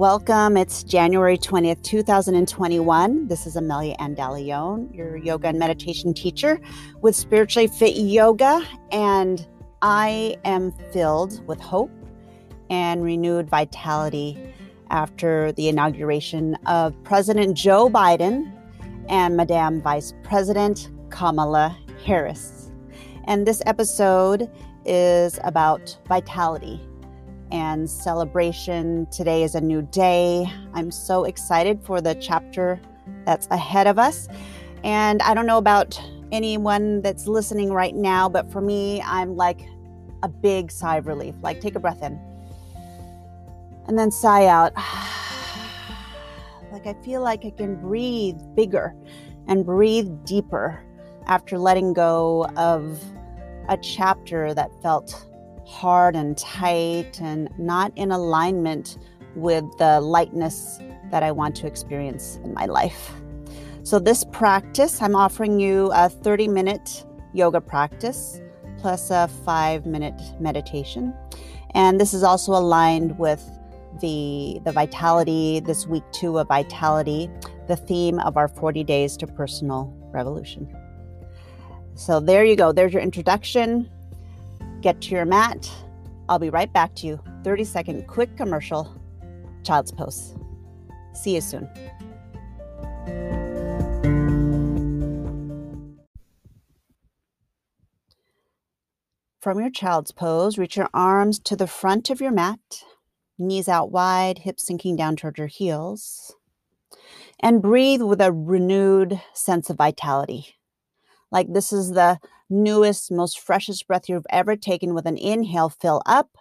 Welcome. It's January 20th, 2021. This is Amelia Andalione, your yoga and meditation teacher with Spiritually Fit Yoga. And I am filled with hope and renewed vitality after the inauguration of President Joe Biden and Madam Vice President Kamala Harris. And this episode is about vitality and celebration. Today is a new day. I'm so excited for the chapter that's ahead of us. And I don't know about anyone that's listening right now, but for me, I'm like a big sigh of relief. Like, take a breath in and then sigh out. like, I feel like I can breathe bigger and breathe deeper after letting go of a chapter that felt hard and tight and not in alignment with the lightness that I want to experience in my life. So, this practice, I'm offering you a 30 minute yoga practice plus a five minute meditation. And this is also aligned with the, the vitality, this week two of vitality, the theme of our 40 days to personal revolution. So, there you go. There's your introduction. Get to your mat. I'll be right back to you. 30 second quick commercial. Child's pose. See you soon. From your child's pose, reach your arms to the front of your mat, knees out wide, hips sinking down toward your heels, and breathe with a renewed sense of vitality. Like this is the newest, most freshest breath you've ever taken with an inhale, fill up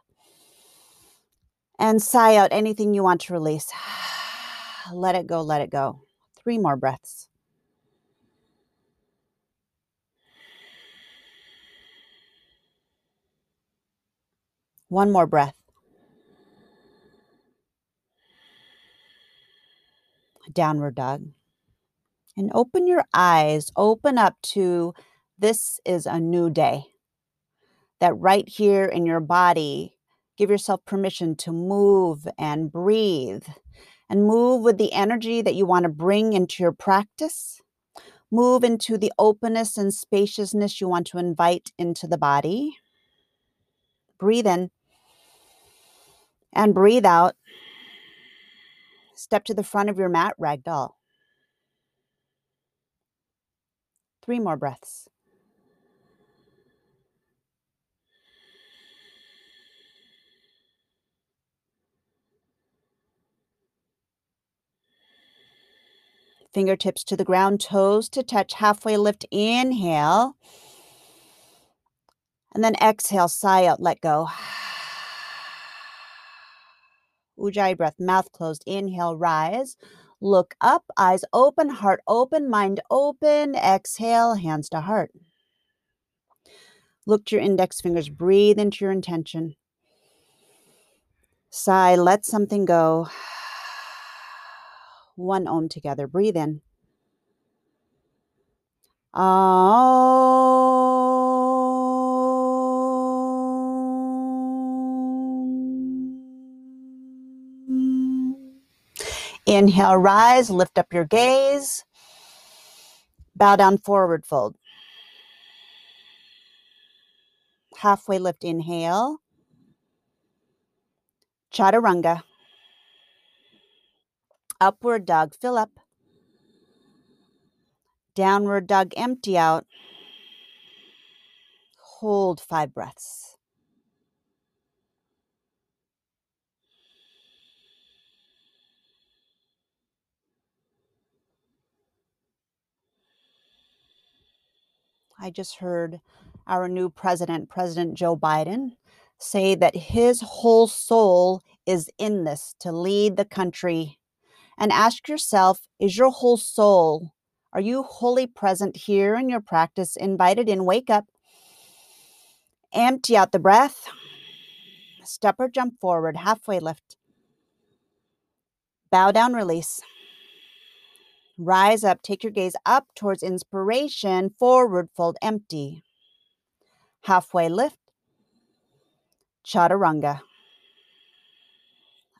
and sigh out anything you want to release. let it go, let it go. Three more breaths. One more breath. Downward dog. And open your eyes, open up to this is a new day. That right here in your body, give yourself permission to move and breathe and move with the energy that you want to bring into your practice. Move into the openness and spaciousness you want to invite into the body. Breathe in and breathe out. Step to the front of your mat, ragdoll. Three more breaths. Fingertips to the ground, toes to touch, halfway lift, inhale. And then exhale, sigh out, let go. Ujjayi breath, mouth closed. Inhale, rise. Look up, eyes open, heart open, mind open. Exhale, hands to heart. Look to your index fingers, breathe into your intention. Sigh, let something go one om together. Breathe in. Inhale, rise, lift up your gaze. Bow down, forward fold. Halfway lift, inhale. Chaturanga. Upward dog, fill up. Downward dog, empty out. Hold five breaths. I just heard our new president, President Joe Biden, say that his whole soul is in this to lead the country and ask yourself is your whole soul, are you wholly present here in your practice? Invited in, wake up, empty out the breath, step or jump forward, halfway lift, bow down, release. Rise up, take your gaze up towards inspiration, forward fold, empty. Halfway lift, chaturanga.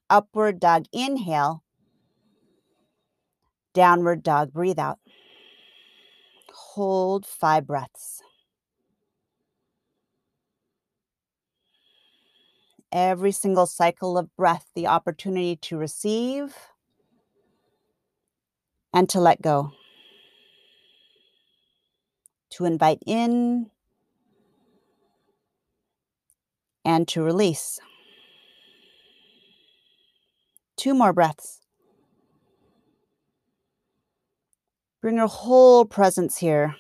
Upward dog, inhale. Downward dog, breathe out. Hold five breaths. Every single cycle of breath, the opportunity to receive and to let go, to invite in and to release. Two more breaths. Bring your whole presence here.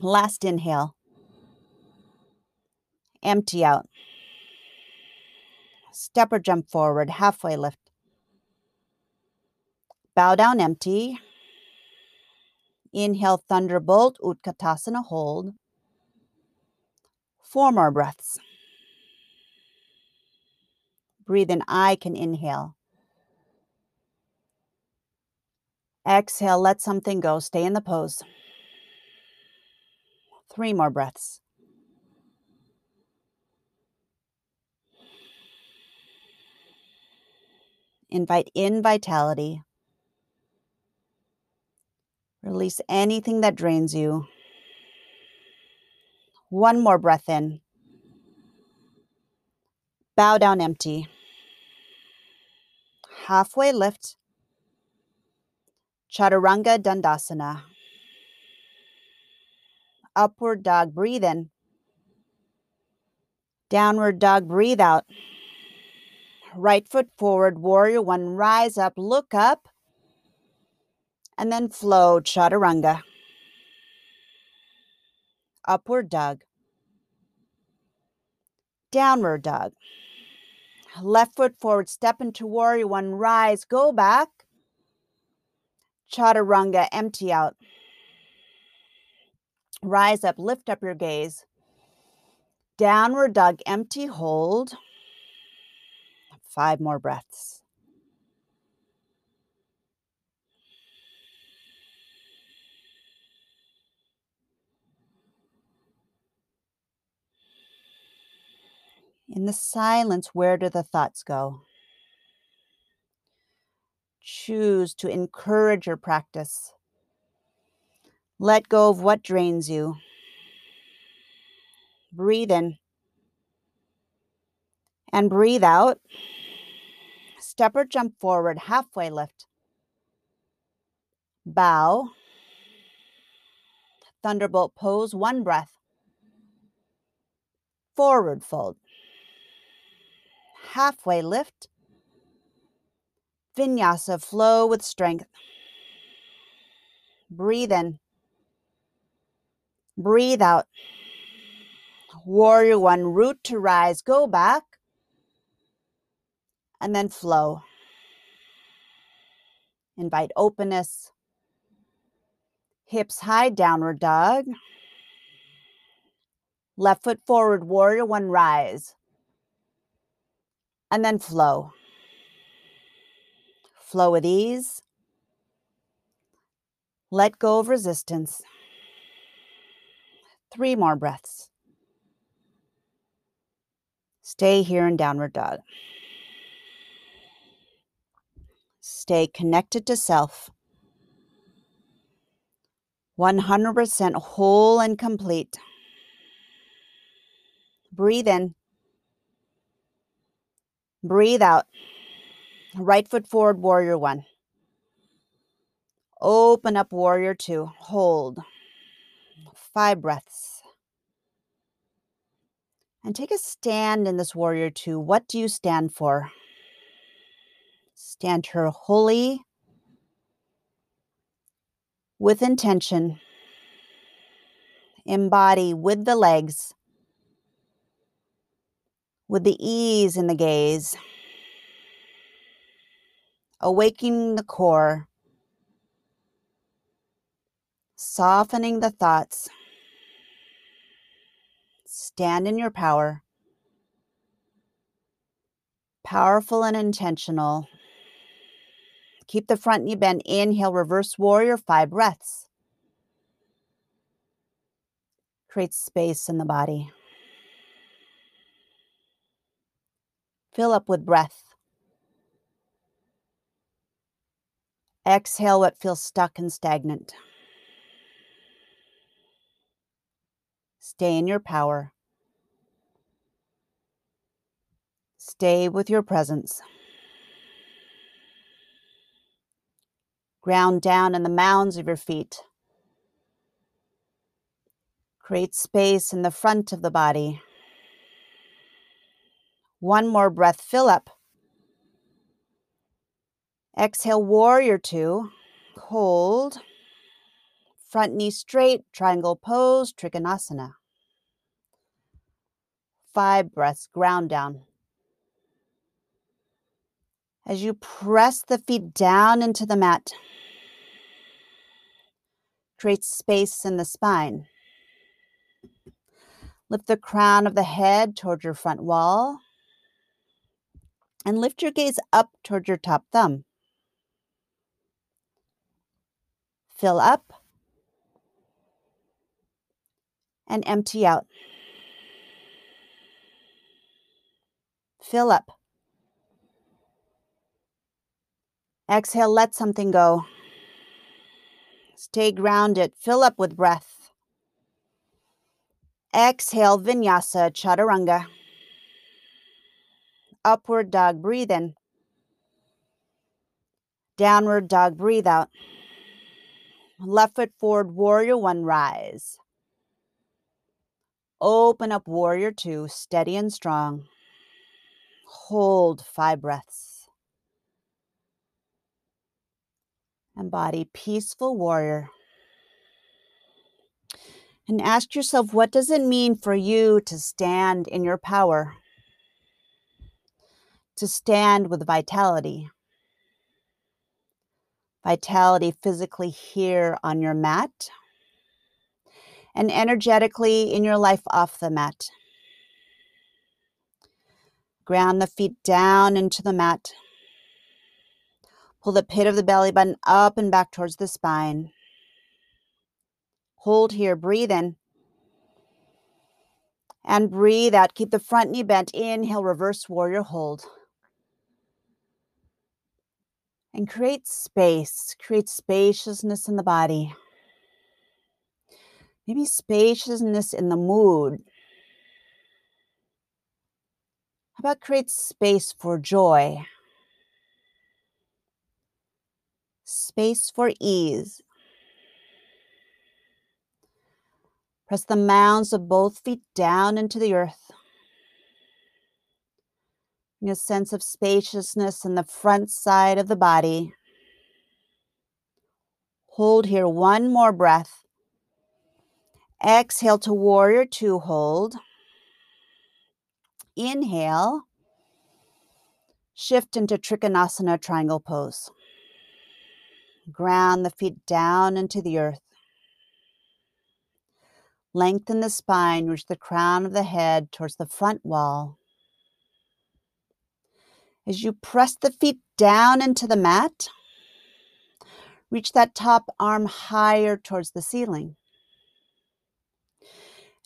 Last inhale. Empty out. Step or jump forward, halfway lift. Bow down empty. Inhale, thunderbolt, Utkatasana hold. Four more breaths. Breathe in, I can inhale. Exhale, let something go. Stay in the pose. Three more breaths. Invite in vitality. Release anything that drains you. One more breath in. Bow down empty. Halfway lift. Chaturanga Dandasana. Upward dog, breathe in. Downward dog, breathe out. Right foot forward, warrior one, rise up, look up, and then flow, chaturanga. Upward dog. Downward dog. Left foot forward, step into warrior one, rise, go back. Chaturanga, empty out. Rise up, lift up your gaze. Downward dog, empty, hold. Five more breaths. In the silence, where do the thoughts go? Choose to encourage your practice. Let go of what drains you. Breathe in and breathe out. Step or jump forward, halfway lift. Bow. Thunderbolt pose, one breath. Forward fold. Halfway lift. Vinyasa, flow with strength. Breathe in. Breathe out. Warrior one, root to rise, go back and then flow. Invite openness. Hips high, downward dog. Left foot forward, warrior one, rise. And then flow. Flow with ease. Let go of resistance. Three more breaths. Stay here in downward dog. Stay connected to self. 100% whole and complete. Breathe in. Breathe out. Right foot forward, warrior one. Open up, warrior two. Hold. Five breaths. And take a stand in this warrior two. What do you stand for? Stand her wholly with intention. Embody with the legs, with the ease in the gaze, awakening the core, softening the thoughts. Stand in your power, powerful and intentional. Keep the front knee bent. Inhale, reverse warrior, five breaths. Create space in the body. Fill up with breath. Exhale what feels stuck and stagnant. Stay in your power. Stay with your presence. Ground down in the mounds of your feet. Create space in the front of the body. One more breath, fill up. Exhale, warrior two. Hold. Front knee straight, triangle pose, Trikonasana. Five breaths, ground down. As you press the feet down into the mat, create space in the spine. Lift the crown of the head toward your front wall and lift your gaze up toward your top thumb. Fill up and empty out. Fill up. Exhale, let something go. Stay grounded. Fill up with breath. Exhale, vinyasa, chaturanga. Upward dog, breathe in. Downward dog, breathe out. Left foot forward, warrior one, rise. Open up, warrior two, steady and strong. Hold five breaths. Embody peaceful warrior. And ask yourself, what does it mean for you to stand in your power? To stand with vitality. Vitality physically here on your mat and energetically in your life off the mat. Ground the feet down into the mat. Pull the pit of the belly button up and back towards the spine. Hold here, breathe in. And breathe out. Keep the front knee bent. Inhale, reverse warrior hold. And create space, create spaciousness in the body maybe spaciousness in the mood. How about create space for joy? Space for ease. Press the mounds of both feet down into the earth. A sense of spaciousness in the front side of the body. Hold here one more breath. Exhale to warrior two, hold. Inhale. Shift into Trikonasana triangle pose. Ground the feet down into the earth. Lengthen the spine, reach the crown of the head towards the front wall. As you press the feet down into the mat, reach that top arm higher towards the ceiling.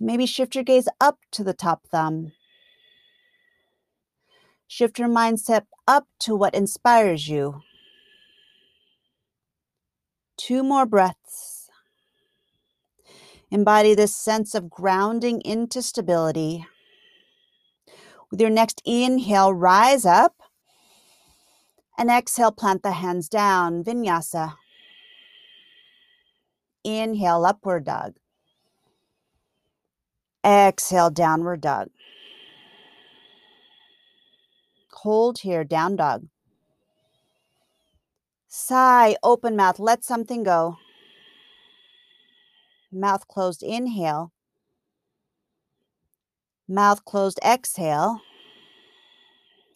Maybe shift your gaze up to the top thumb. Shift your mindset up to what inspires you. Two more breaths. Embody this sense of grounding into stability. With your next inhale, rise up. And exhale, plant the hands down, vinyasa. Inhale, upward dog. Exhale, downward dog. Hold here, down dog. Sigh, open mouth, let something go. Mouth closed, inhale. Mouth closed, exhale.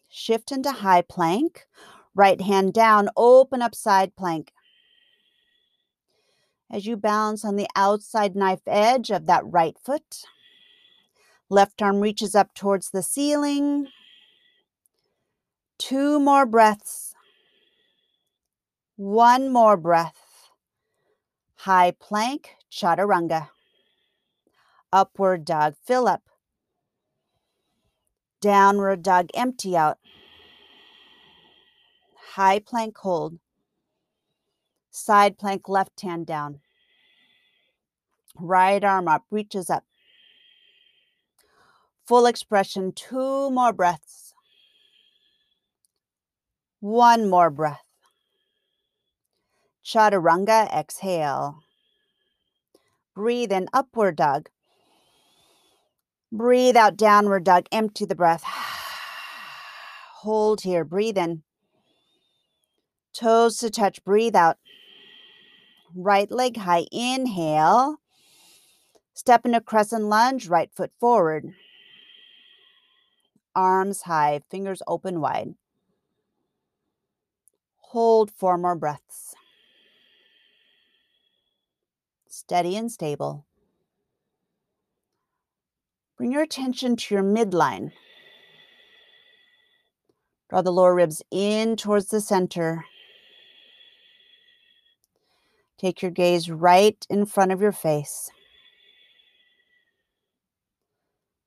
Shift into high plank. Right hand down, open up side plank. As you balance on the outside knife edge of that right foot. Left arm reaches up towards the ceiling. Two more breaths. One more breath. High plank, chaturanga. Upward dog, fill up. Downward dog, empty out. High plank hold. Side plank, left hand down. Right arm up, reaches up. Full expression, two more breaths. One more breath. Chaturanga, exhale. Breathe in, upward dog. Breathe out, downward dog. Empty the breath. Hold here. Breathe in. Toes to touch. Breathe out. Right leg high. Inhale. Step into crescent lunge. Right foot forward. Arms high. Fingers open wide. Hold four more breaths. Steady and stable. Bring your attention to your midline. Draw the lower ribs in towards the center. Take your gaze right in front of your face.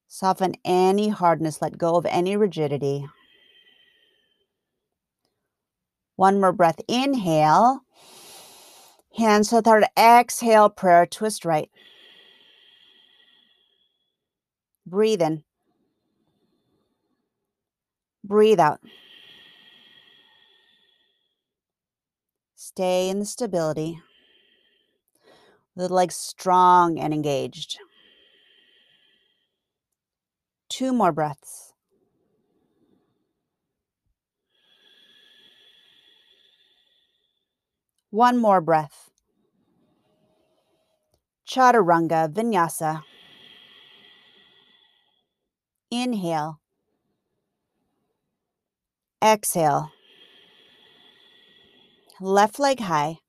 Soften any hardness, let go of any rigidity. One more breath. Inhale. Hands to the heart. Exhale. Prayer twist right. Breathe in. Breathe out. Stay in the stability. The legs strong and engaged. Two more breaths. One more breath. Chaturanga Vinyasa. Inhale. Exhale. Left leg high.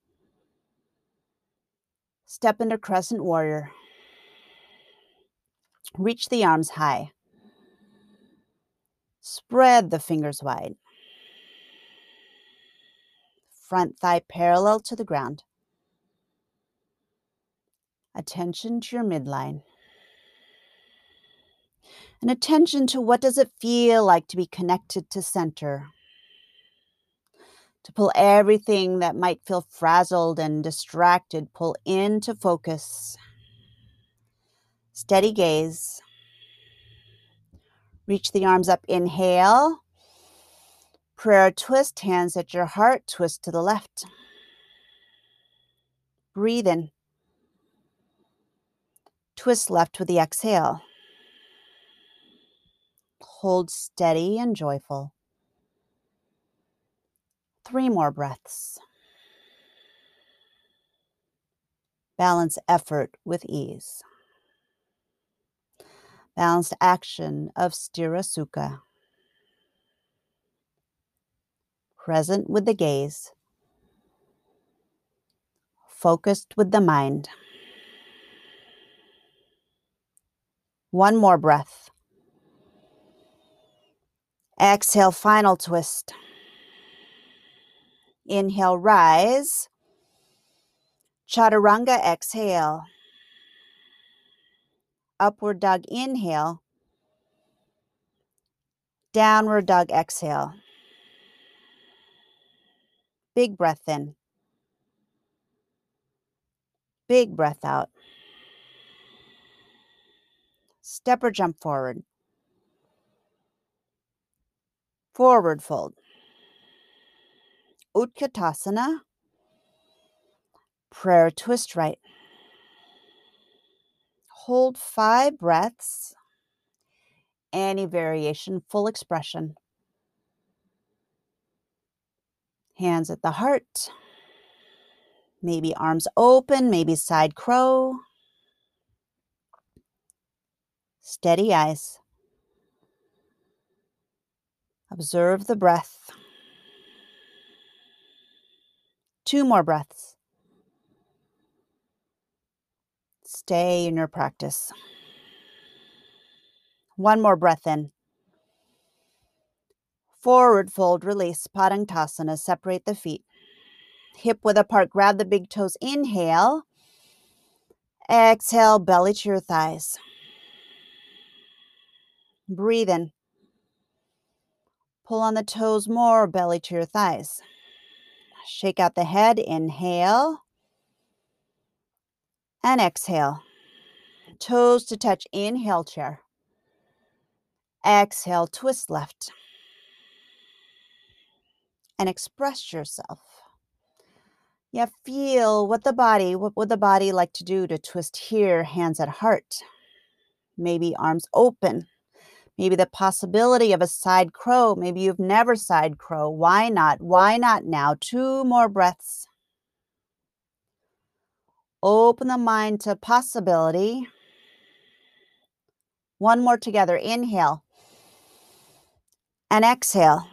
Step into crescent warrior. Reach the arms high. Spread the fingers wide. Front thigh parallel to the ground. Attention to your midline and attention to what does it feel like to be connected to center to pull everything that might feel frazzled and distracted pull into focus. Steady gaze. Reach the arms up inhale. Prayer twist hands at your heart twist to the left. Breathe in. Twist left with the exhale. Hold steady and joyful. Three more breaths. Balance effort with ease. Balanced action of Sthira Sukha. Present with the gaze. Focused with the mind. One more breath. Exhale, final twist. Inhale, rise. Chaturanga, exhale. Upward dog, inhale. Downward dog, exhale. Big breath in. Big breath out. Step or jump forward. Forward fold. Utkatasana. Prayer twist right. Hold five breaths. Any variation, full expression. Hands at the heart. Maybe arms open, maybe side crow. Steady eyes. Observe the breath. Two more breaths. Stay in your practice. One more breath in. Forward fold, release, Padangusthasana. Separate the feet. Hip width apart, grab the big toes. Inhale. Exhale, belly to your thighs. Breathe in. Pull on the toes more, belly to your thighs. Shake out the head. Inhale and exhale. Toes to touch. Inhale, chair. Exhale, twist left. And express yourself. Yeah, feel what the body, what would the body like to do to twist here, hands at heart. Maybe arms open. Maybe the possibility of a side crow. Maybe you've never side crow. Why not? Why not now? Two more breaths. Open the mind to possibility. One more together. Inhale and exhale.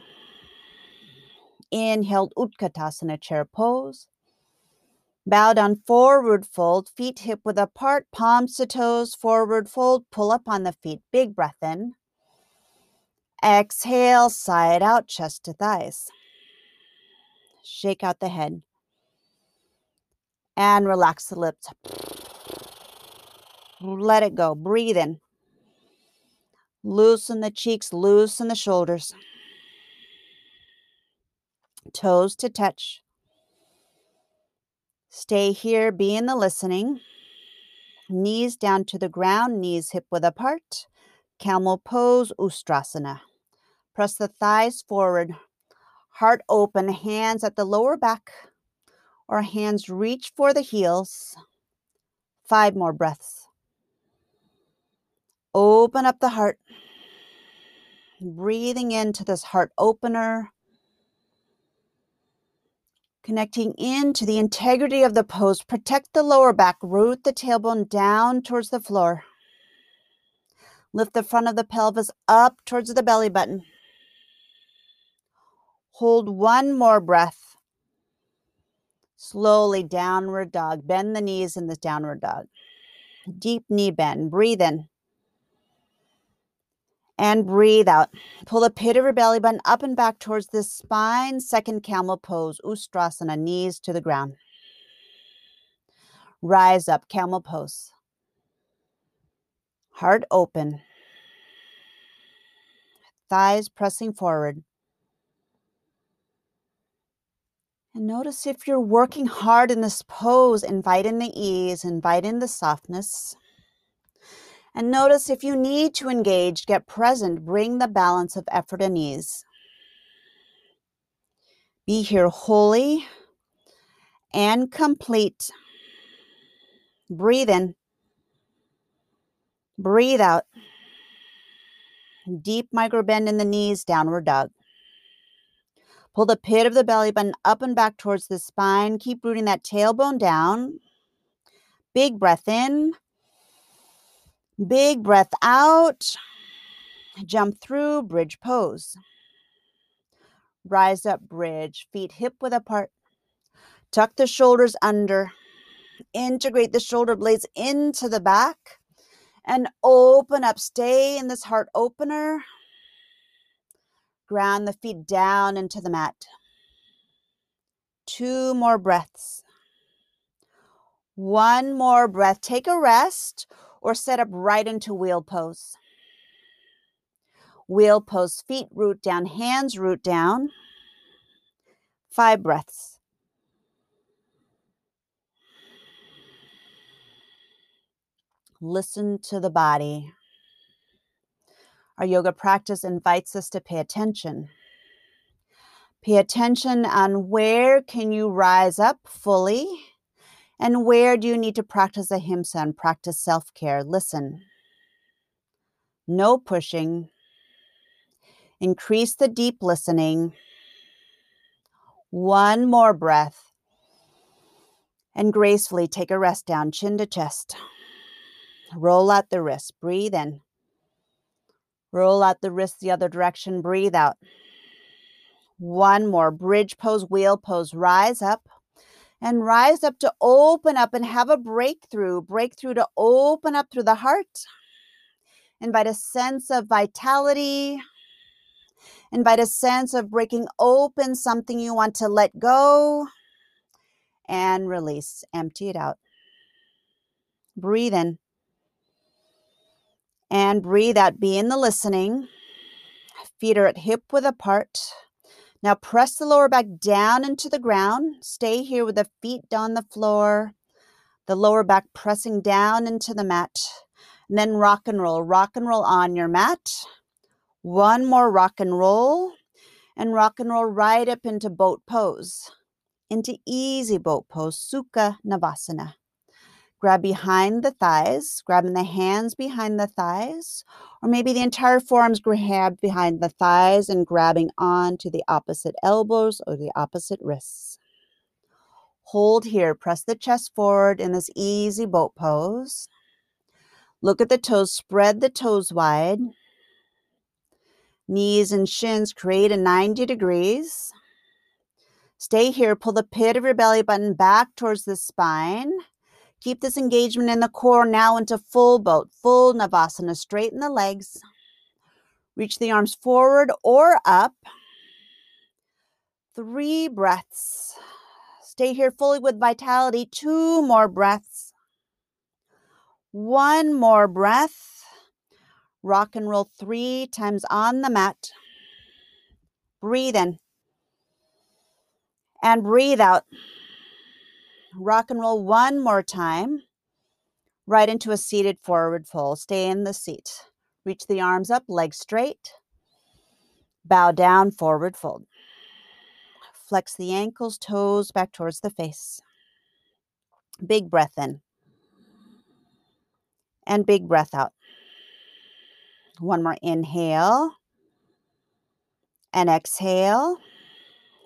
Inhale, Utkatasana chair pose. Bow down, forward fold, feet hip width apart, palms to toes, forward fold, pull up on the feet. Big breath in. Exhale, side out, chest to thighs. Shake out the head. And relax the lips. Let it go. Breathe in. Loosen the cheeks, loosen the shoulders. Toes to touch. Stay here, be in the listening. Knees down to the ground, knees hip width apart. Camel pose, Ustrasana. Press the thighs forward, heart open, hands at the lower back, or hands reach for the heels. Five more breaths. Open up the heart. Breathing into this heart opener. Connecting into the integrity of the pose. Protect the lower back. Root the tailbone down towards the floor. Lift the front of the pelvis up towards the belly button. Hold one more breath. Slowly downward dog. Bend the knees in this downward dog. Deep knee bend. Breathe in. And breathe out. Pull the pit of your belly button up and back towards the spine. Second camel pose. Ustrasana. Knees to the ground. Rise up. Camel pose. Heart open. Thighs pressing forward. And notice if you're working hard in this pose, invite in the ease, invite in the softness. And notice if you need to engage, get present, bring the balance of effort and ease. Be here wholly and complete. Breathe in. Breathe out. Deep micro bend in the knees, downward dog. Pull the pit of the belly button up and back towards the spine. Keep rooting that tailbone down. Big breath in. Big breath out. Jump through bridge pose. Rise up bridge, feet hip width apart. Tuck the shoulders under. Integrate the shoulder blades into the back and open up. Stay in this heart opener. Ground the feet down into the mat. Two more breaths. One more breath. Take a rest or set up right into wheel pose. Wheel pose, feet root down, hands root down. Five breaths. Listen to the body. Our yoga practice invites us to pay attention. Pay attention on where can you rise up fully and where do you need to practice ahimsa and practice self-care. Listen. No pushing. Increase the deep listening. One more breath. And gracefully take a rest down, chin to chest. Roll out the wrist. Breathe in. Roll out the wrist the other direction. Breathe out. One more. Bridge pose, wheel pose. Rise up and rise up to open up and have a breakthrough. Breakthrough to open up through the heart. Invite a sense of vitality. Invite a sense of breaking open something you want to let go and release. Empty it out. Breathe in and breathe out. Be in the listening. Feet are at hip width apart. Now press the lower back down into the ground. Stay here with the feet on the floor, the lower back pressing down into the mat. And then rock and roll. Rock and roll on your mat. One more rock and roll. And rock and roll right up into boat pose, into easy boat pose, Sukha Navasana. Grab behind the thighs, grabbing the hands behind the thighs, or maybe the entire forearms grabbed behind the thighs and grabbing on to the opposite elbows or the opposite wrists. Hold here, press the chest forward in this easy boat pose. Look at the toes, spread the toes wide. Knees and shins create a 90 degrees. Stay here, pull the pit of your belly button back towards the spine Keep this engagement in the core now into full boat, full Navasana. Straighten the legs. Reach the arms forward or up. Three breaths. Stay here fully with vitality. Two more breaths. One more breath. Rock and roll three times on the mat. Breathe in and breathe out. Rock and roll one more time. Right into a seated forward fold. Stay in the seat. Reach the arms up, legs straight. Bow down, forward fold. Flex the ankles, toes back towards the face. Big breath in. And big breath out. One more inhale. And exhale.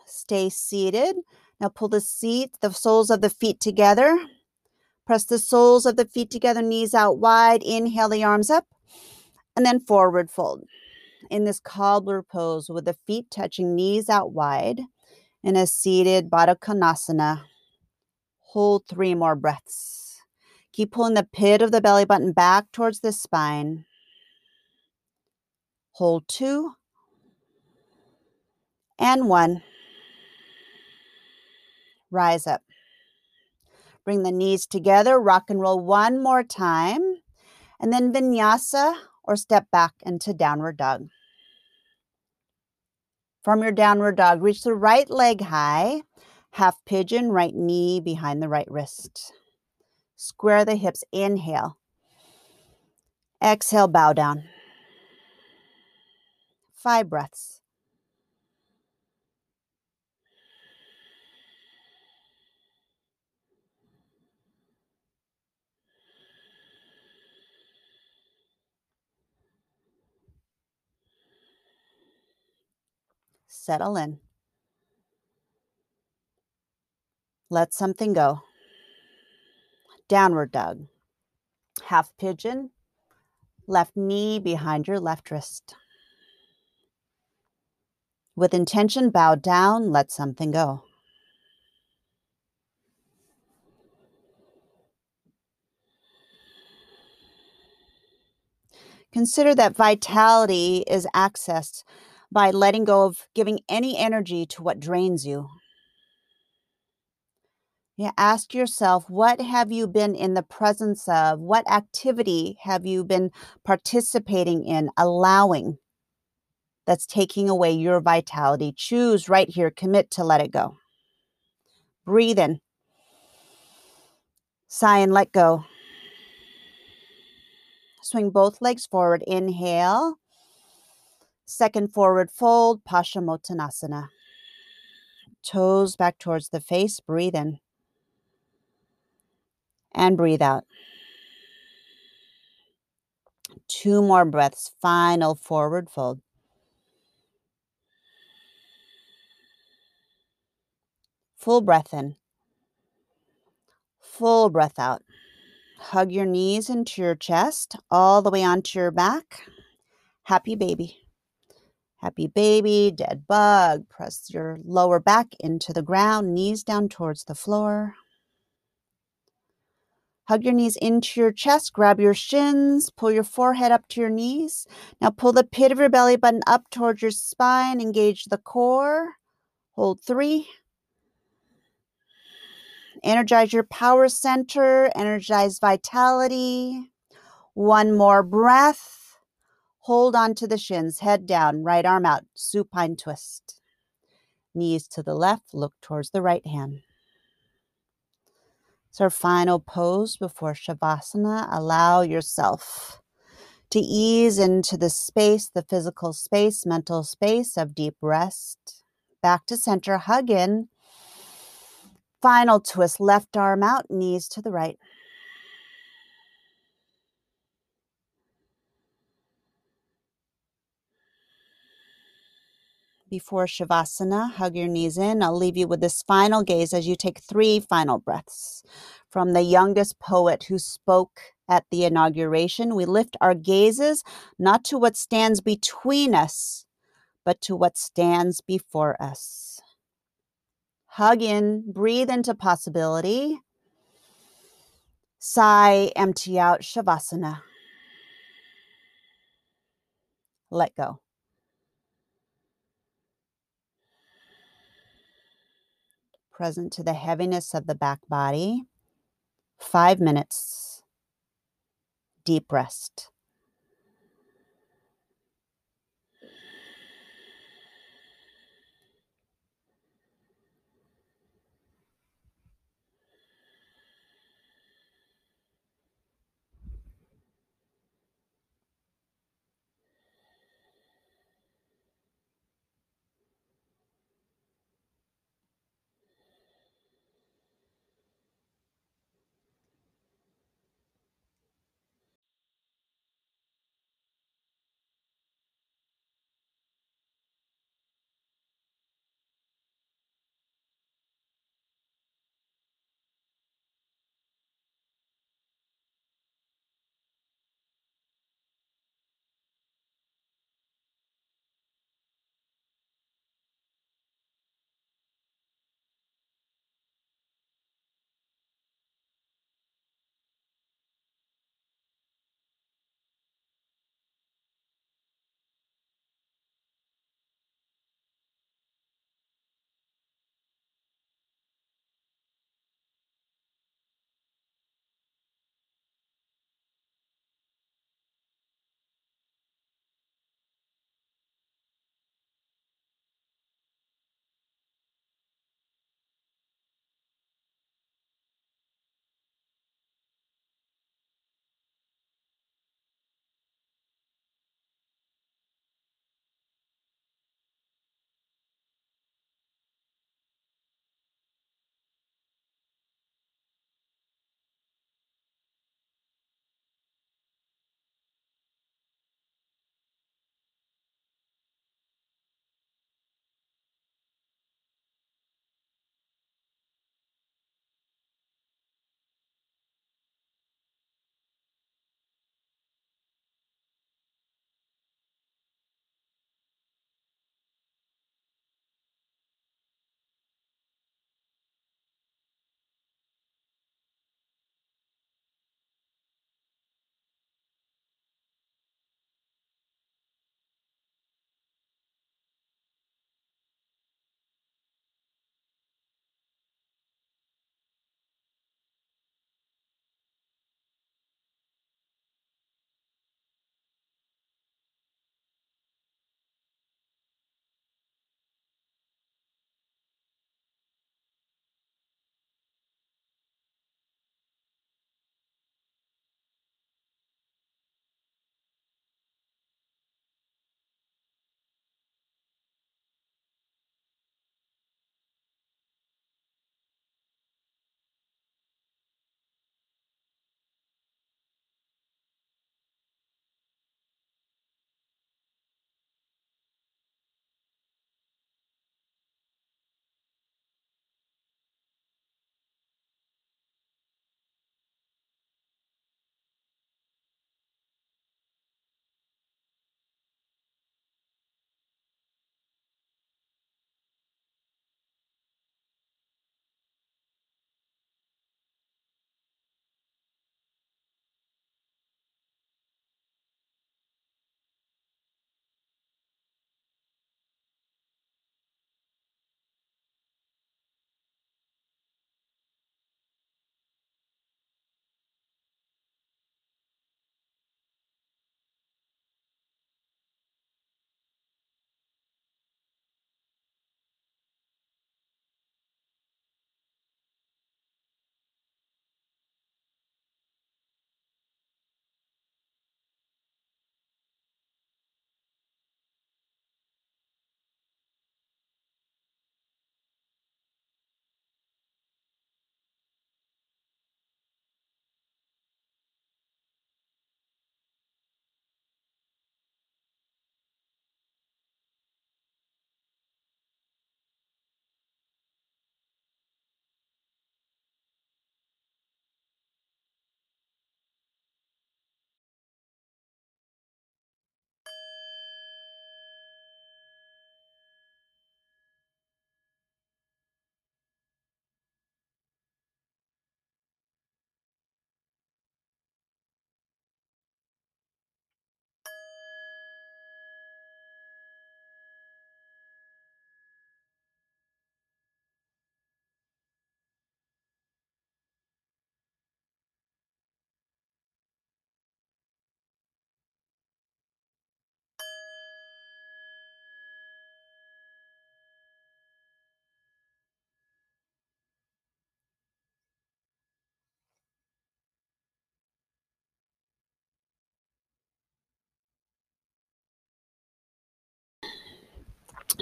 Stay seated. Now pull the seat, the soles of the feet together. Press the soles of the feet together, knees out wide. Inhale the arms up and then forward fold. In this cobbler pose with the feet touching, knees out wide in a seated Baddha Konasana. Hold three more breaths. Keep pulling the pit of the belly button back towards the spine. Hold two and one. Rise up. Bring the knees together, rock and roll one more time, and then vinyasa or step back into downward dog. From your downward dog, reach the right leg high, half pigeon, right knee behind the right wrist. Square the hips, inhale. Exhale, bow down. Five breaths. Settle in. Let something go. Downward dog. Half pigeon. Left knee behind your left wrist. With intention, bow down, let something go. Consider that vitality is accessed by letting go of giving any energy to what drains you. Yeah, ask yourself, what have you been in the presence of? What activity have you been participating in, allowing that's taking away your vitality? Choose right here, commit to let it go. Breathe in. Sigh and let go. Swing both legs forward. Inhale. Second forward fold, Paschimottanasana. Toes back towards the face. Breathe in. And breathe out. Two more breaths. Final forward fold. Full breath in. Full breath out. Hug your knees into your chest, all the way onto your back. Happy baby. Happy baby, dead bug. Press your lower back into the ground, knees down towards the floor. Hug your knees into your chest, grab your shins, pull your forehead up to your knees. Now pull the pit of your belly button up towards your spine, engage the core. Hold three. Energize your power center, energize vitality. One more breath. Hold on to the shins, head down, right arm out, supine twist. Knees to the left, look towards the right hand. It's our final pose before Shavasana. Allow yourself to ease into the space, the physical space, mental space of deep rest. Back to center, hug in. Final twist, left arm out, knees to the right. Before Shavasana, hug your knees in. I'll leave you with this final gaze as you take three final breaths. From the youngest poet who spoke at the inauguration, we lift our gazes not to what stands between us, but to what stands before us. Hug in, breathe into possibility. Sigh, empty out, Shavasana. Let go. Present to the heaviness of the back body. Five minutes. Deep rest.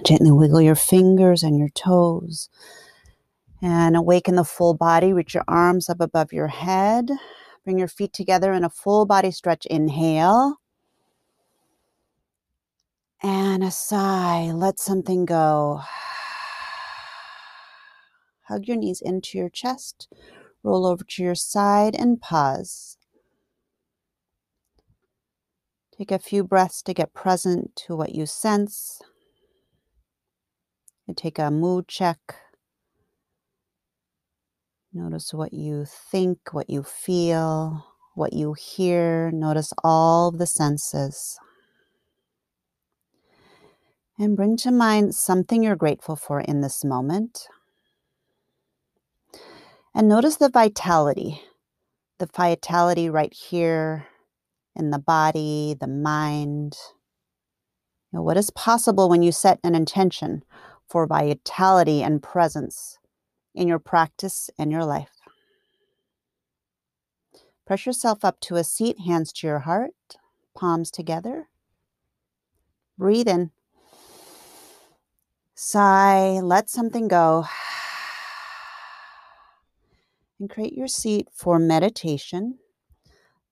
Gently wiggle your fingers and your toes. And awaken the full body. Reach your arms up above your head. Bring your feet together in a full body stretch. Inhale. And a sigh. Let something go. Hug your knees into your chest. Roll over to your side and pause. Take a few breaths to get present to what you sense. And take a mood check. Notice what you think, what you feel, what you hear. Notice all the senses. And bring to mind something you're grateful for in this moment. And notice the vitality, the vitality right here in the body, the mind. You know, what is possible when you set an intention for vitality and presence in your practice and your life? Press yourself up to a seat, hands to your heart, palms together. Breathe in. Sigh, let something go. And create your seat for meditation.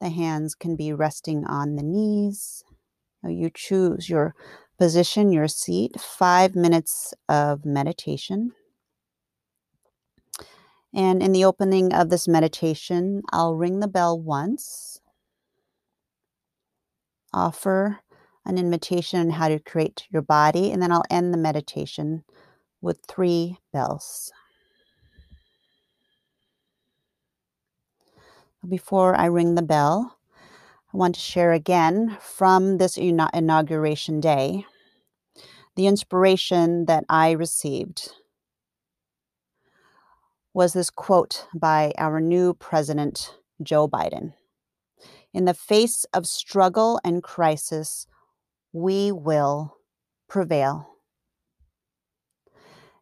The hands can be resting on the knees. You choose your position, your seat, five minutes of meditation. And in the opening of this meditation, I'll ring the bell once, offer an invitation on how to create your body, and then I'll end the meditation with three bells. Before I ring the bell, I want to share again from this inauguration day the inspiration that I received was this quote by our new president, Joe Biden. In the face of struggle and crisis, we will prevail.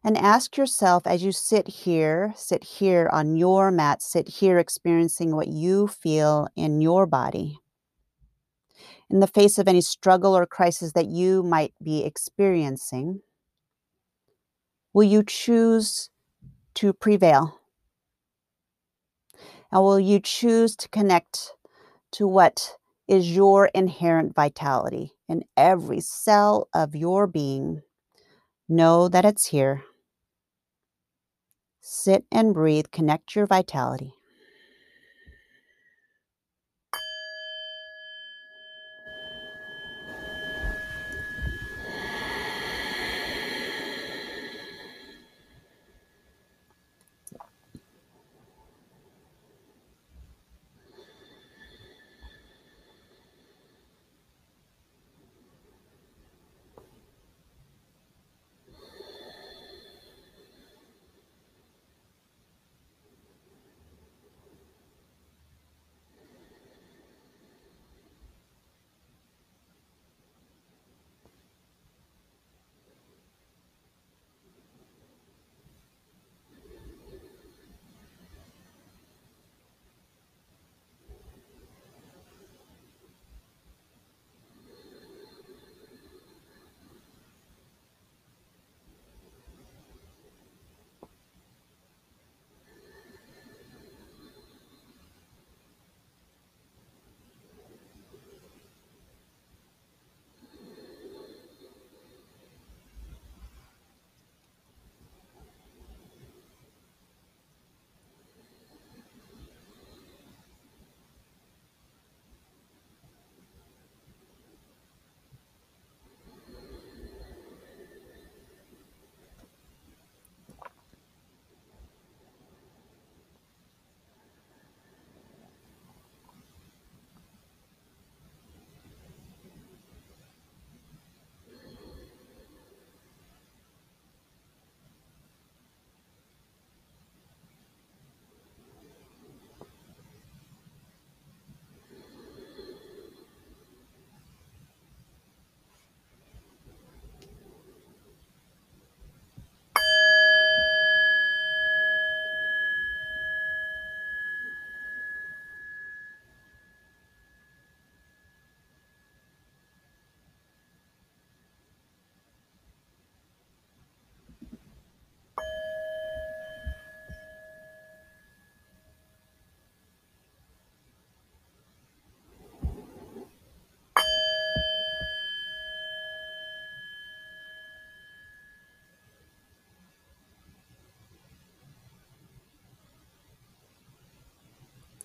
And ask yourself as you sit here, sit here on your mat, sit here experiencing what you feel in your body. In the face of any struggle or crisis that you might be experiencing, will you choose to prevail? And will you choose to connect to what is your inherent vitality in every cell of your being? Know that it's here. Sit and breathe, connect your vitality.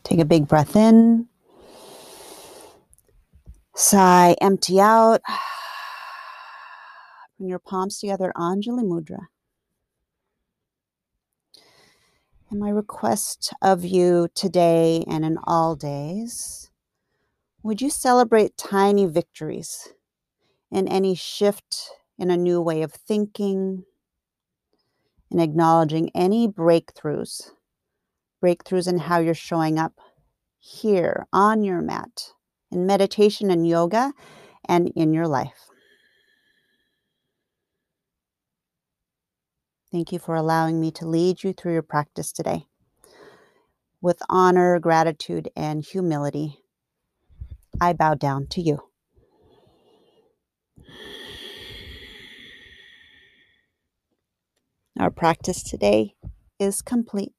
Take a big breath in. Sigh, empty out. Bring your palms together, Anjali Mudra. And my request of you today and in all days would you celebrate tiny victories in any shift in a new way of thinking, in acknowledging any breakthroughs, breakthroughs in how you're showing up here on your mat, in meditation and yoga, and in your life. Thank you for allowing me to lead you through your practice today. With honor, gratitude, and humility, I bow down to you. Our practice today is complete.